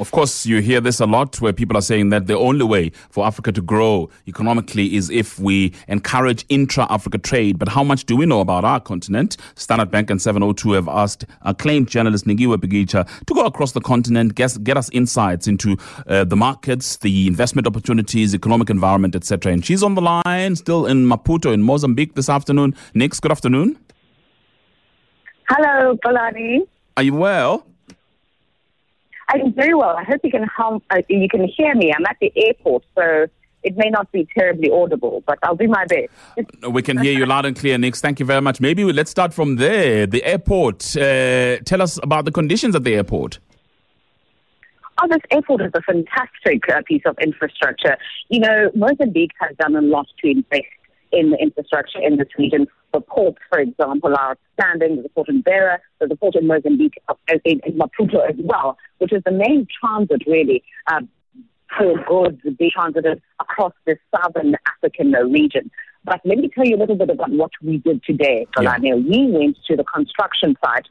Of course, you hear this a lot where people are saying that the only way for Africa to grow economically is if we encourage intra Africa trade. But how much do we know about our continent? Standard Bank and 702 have asked acclaimed journalist Nikiwe Bikitsha to go across the continent, get, get us insights into uh, the markets, the investment opportunities, economic environment, etc. And she's on the line, still in Maputo in Mozambique this afternoon. Nix, good afternoon. Hello, Xolani. Are you well? I'm very well. I hope you can hum, uh, you can hear me. I'm at the airport, so it may not be terribly audible, but I'll do my best. we can hear you loud and clear, Nix. Thank you very much. Maybe we, let's start from there. The airport. Uh, tell us about the conditions at the airport. Oh, this airport is a fantastic uh, piece of infrastructure. You know, Mozambique has done a lot to invest in the infrastructure in this region. The ports, for example, are outstanding. There's a port in Beira, there's a port in Mozambique, uh, in, in Maputo as well, which is the main transit, really, uh, for goods being transited across the southern African region. But let me tell you a little bit about what we did today, Yeah. We went to the construction site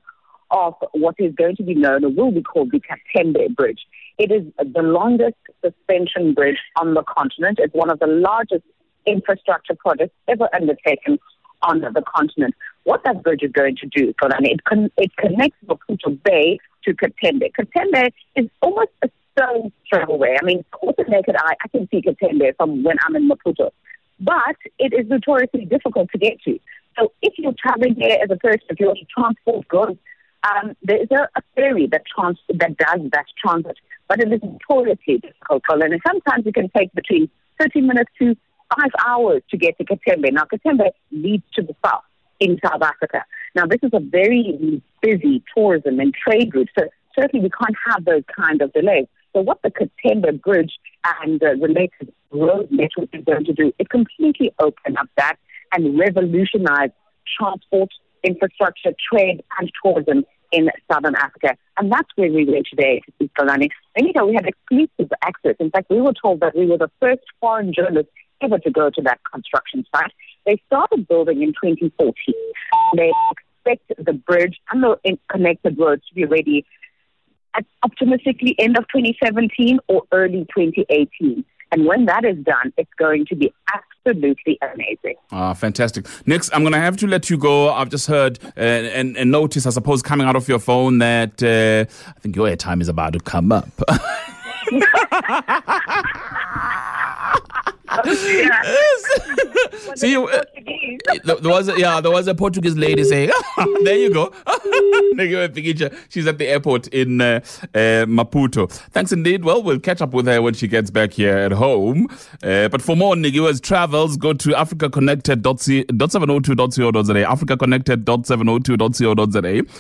of what is going to be known or will be called the Catembe Bridge. It is the longest suspension bridge on the continent. It's one of the largest infrastructure projects ever undertaken on the continent. What that bridge is going to do, Xolani, it, con- it connects Maputo Bay to Catembe. Catembe is almost a stone's throw away. I mean, with the naked eye, I can see Catembe from when I'm in Maputo. But it is notoriously difficult to get to. So if you're traveling there as a person, if you want to transport goods, um, there is a, a ferry that, trans- that does that transit, but it is notoriously difficult. And sometimes it can take between 30 minutes to five hours to get to Catembe. Now, Catembe leads to the south in South Africa. Now, this is a very busy tourism and trade route, so certainly we can't have those kind of delays. So what the Catembe Bridge and the related road network is going to do is completely open up that and revolutionize transport, infrastructure, trade, and tourism in Southern Africa. And that's where we were today to Xolani. And you know, we had exclusive access. In fact, we were told that we were the first foreign journalists ever to go to that construction site. They started building in 2014. They expect the bridge and the connected roads to be ready at optimistically end of 2017 or early 2018. And when that is done, it's going to be absolutely amazing. Ah, fantastic. Next, I'm going to have to let you go. I've just heard uh, and, and notice, I suppose, coming out of your phone that uh, I think your airtime is about to come up. See, uh, there, was a, yeah, there was a Portuguese lady saying, "There you go." She's at the airport in uh, uh, Maputo. Thanks indeed. Well, we'll catch up with her when she gets back here at home. Uh, but for more Nikiwe's travels, go to africaconnected.702.co.za. africaconnected.702.co.za.